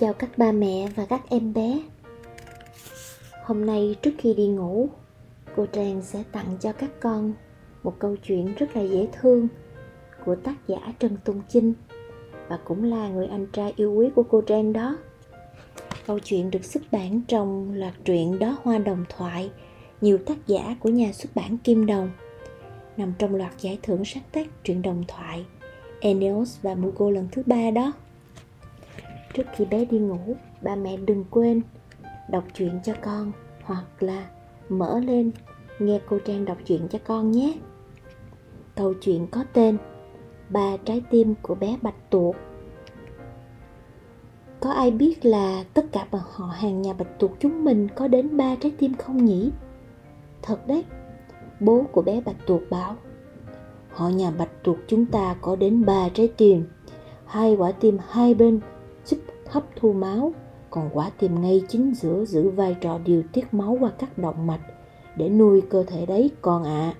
Chào các ba mẹ và các em bé. Hôm nay trước khi đi ngủ, cô Trang sẽ tặng cho các con một câu chuyện rất là dễ thương của tác giả Trần Tùng Chinh và cũng là người anh trai yêu quý của cô Trang đó. Câu chuyện được xuất bản trong loạt truyện Đó Hoa Đồng Thoại, nhiều tác giả của nhà xuất bản Kim Đồng, nằm trong loạt giải thưởng sáng tác truyện đồng thoại Eneos và Mugo lần thứ ba đó. Trước khi bé đi ngủ, ba mẹ đừng quên đọc truyện cho con hoặc là mở lên nghe cô Trang đọc truyện cho con nhé. Câu chuyện có tên Ba trái tim của bé Bạch Tuộc Có ai biết là tất cả bọn họ hàng nhà Bạch Tuộc chúng mình có đến ba trái tim không nhỉ? Thật đấy, bố của bé Bạch Tuộc bảo Họ nhà Bạch Tuộc chúng ta có đến ba trái tim Hai quả tim hai bên hấp thu máu còn quả tim ngay chính giữa giữ vai trò điều tiết máu qua các động mạch để nuôi cơ thể đấy con ạ. À.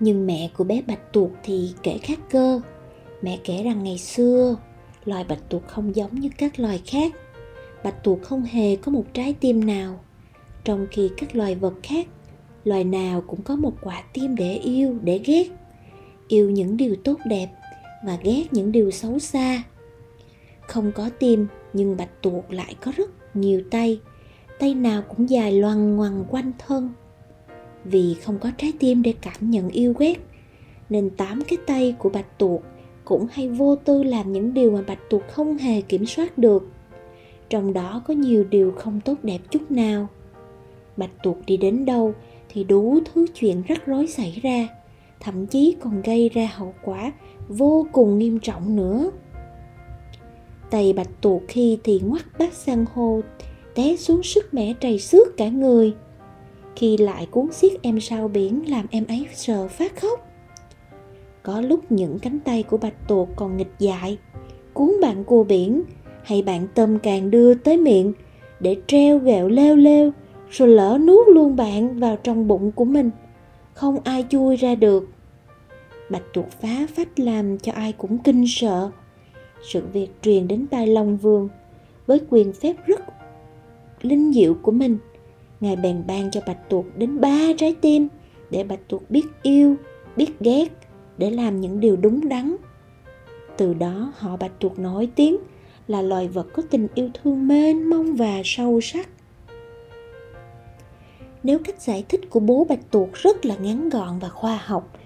Nhưng mẹ của bé bạch tuộc thì kể khác cơ. Mẹ kể rằng ngày xưa, loài bạch tuộc không giống như các loài khác. Bạch tuộc không hề có một trái tim nào, trong khi các loài vật khác, loài nào cũng có một quả tim để yêu, để ghét. Yêu những điều tốt đẹp và ghét những điều xấu xa. Không có tim, nhưng bạch tuộc lại có rất nhiều tay. Tay nào cũng dài loằng ngoằng quanh thân. Vì không có trái tim để cảm nhận yêu ghét, nên tám cái tay của bạch tuộc cũng hay vô tư làm những điều mà bạch tuộc không hề kiểm soát được. Trong đó có nhiều điều không tốt đẹp chút nào. Bạch tuộc đi đến đâu thì đủ thứ chuyện rắc rối xảy ra, thậm chí còn gây ra hậu quả vô cùng nghiêm trọng nữa. Tay bạch tuộc khi thì ngoắt bát san hô, té xuống sức mẻ trầy xước cả người. Khi lại cuốn xiết em sao biển làm em ấy sờ phát khóc. Có lúc những cánh tay của bạch tuộc còn nghịch dại, cuốn bạn cua biển, hay bạn tôm càng đưa tới miệng để treo gẹo leo leo rồi lỡ nuốt luôn bạn vào trong bụng của mình. Không ai chui ra được bạch tuộc phá phách làm cho ai cũng kinh sợ. Sự việc truyền đến tai long vương với quyền phép rất linh diệu của mình. Ngài bèn ban cho bạch tuộc đến ba trái tim để bạch tuộc biết yêu, biết ghét, để làm những điều đúng đắn. Từ đó, họ bạch tuộc nổi tiếng là loài vật có tình yêu thương mênh mông và sâu sắc. Nếu cách giải thích của bố bạch tuộc rất là ngắn gọn và khoa học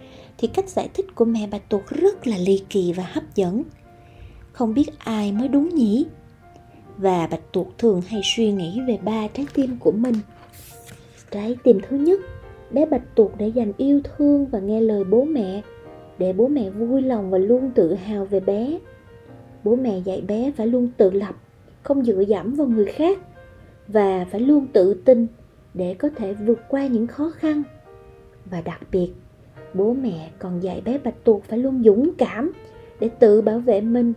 thì cách giải thích của mẹ bạch tuộc rất là ly kỳ và hấp dẫn. Không biết ai mới đúng nhỉ? Và bạch tuộc thường hay suy nghĩ về ba trái tim của mình. Trái tim thứ nhất, bé bạch tuộc để dành yêu thương và nghe lời bố mẹ, để bố mẹ vui lòng và luôn tự hào về bé. Bố mẹ dạy bé phải luôn tự lập, không dựa dẫm vào người khác, và phải luôn tự tin để có thể vượt qua những khó khăn. Và đặc biệt bố mẹ còn dạy bé bạch tuộc phải luôn dũng cảm để tự bảo vệ mình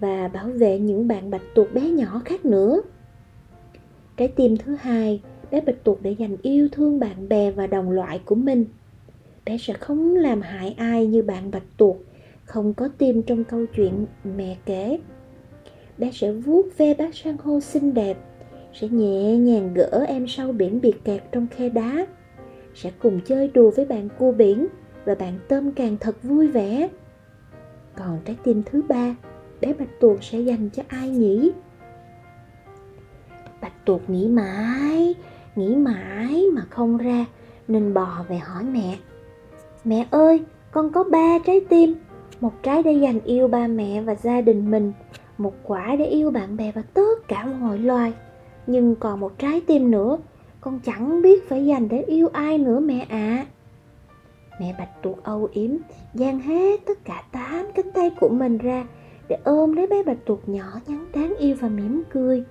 và bảo vệ những bạn bạch tuộc bé nhỏ khác nữa. Trái tim thứ hai, bé bạch tuộc để dành yêu thương bạn bè và đồng loại của mình. Bé sẽ không làm hại ai như bạn bạch tuộc, không có tim trong câu chuyện mẹ kể. Bé sẽ vuốt ve bát san hô xinh đẹp, sẽ nhẹ nhàng gỡ em sau biển bị kẹt trong khe đá, sẽ cùng chơi đùa với bạn cua biển và bạn tôm càng thật vui vẻ. Còn trái tim thứ ba, bé bạch tuộc sẽ dành cho ai nhỉ? Bạch tuộc nghĩ mãi nghĩ mãi mà không ra, nên bò về hỏi mẹ. Mẹ ơi, con có ba trái tim. Một trái để dành yêu ba mẹ và gia đình mình, một quả để yêu bạn bè và tất cả mọi loài. Nhưng còn một trái tim nữa, con chẳng biết phải dành để yêu ai nữa mẹ ạ. à mẹ bạch tuộc âu yếm giang hết tất cả tám cánh tay của mình ra để ôm lấy bé bạch tuộc nhỏ nhắn đáng yêu và mỉm cười.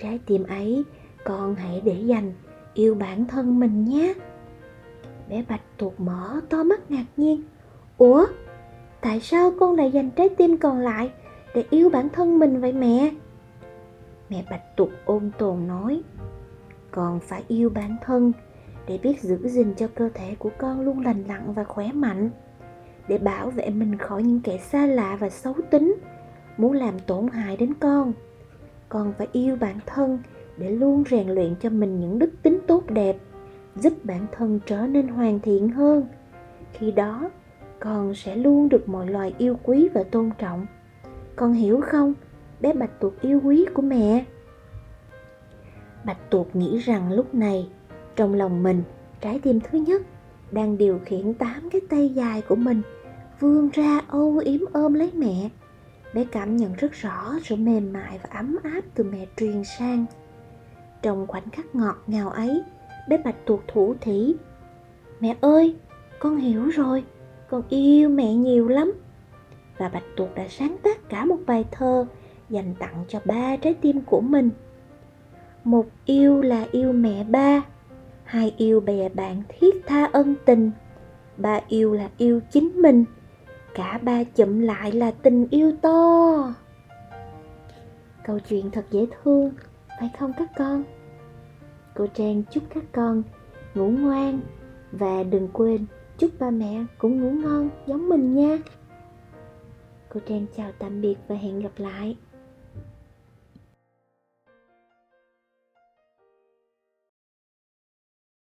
Trái tim ấy, con hãy để dành yêu bản thân mình nhé. Bé bạch tuộc mở to mắt ngạc nhiên. Ủa, tại sao con lại dành trái tim còn lại để yêu bản thân mình vậy mẹ? Mẹ bạch tuộc ôn tồn nói. Con phải yêu bản thân để biết giữ gìn cho cơ thể của con luôn lành lặn và khỏe mạnh, để bảo vệ mình khỏi những kẻ xa lạ và xấu tính, muốn làm tổn hại đến con. Con phải yêu bản thân để luôn rèn luyện cho mình những đức tính tốt đẹp, giúp bản thân trở nên hoàn thiện hơn. Khi đó, con sẽ luôn được mọi loài yêu quý và tôn trọng. Con hiểu không? Bé bạch tuộc yêu quý của mẹ. Bạch tuộc nghĩ rằng lúc này trong lòng mình. Trái tim thứ nhất đang điều khiển tám cái tay dài của mình, vươn ra âu yếm ôm lấy mẹ. Bé cảm nhận rất rõ sự mềm mại và ấm áp từ mẹ truyền sang. Trong khoảnh khắc ngọt ngào ấy, bé bạch tuộc thủ thỉ, mẹ ơi, con hiểu rồi, con yêu mẹ nhiều lắm. Và bạch tuộc đã sáng tác cả một bài thơ dành tặng cho ba trái tim của mình. Một yêu là yêu mẹ ba hai yêu bè bạn thiết tha ân tình. Ba yêu là yêu chính mình. Cả ba chụm lại là tình yêu to. Câu chuyện thật dễ thương, phải không các con? Cô trang chúc các con ngủ ngoan và đừng quên chúc ba mẹ cũng ngủ ngon giống mình nha. Cô trang chào tạm biệt và hẹn gặp lại.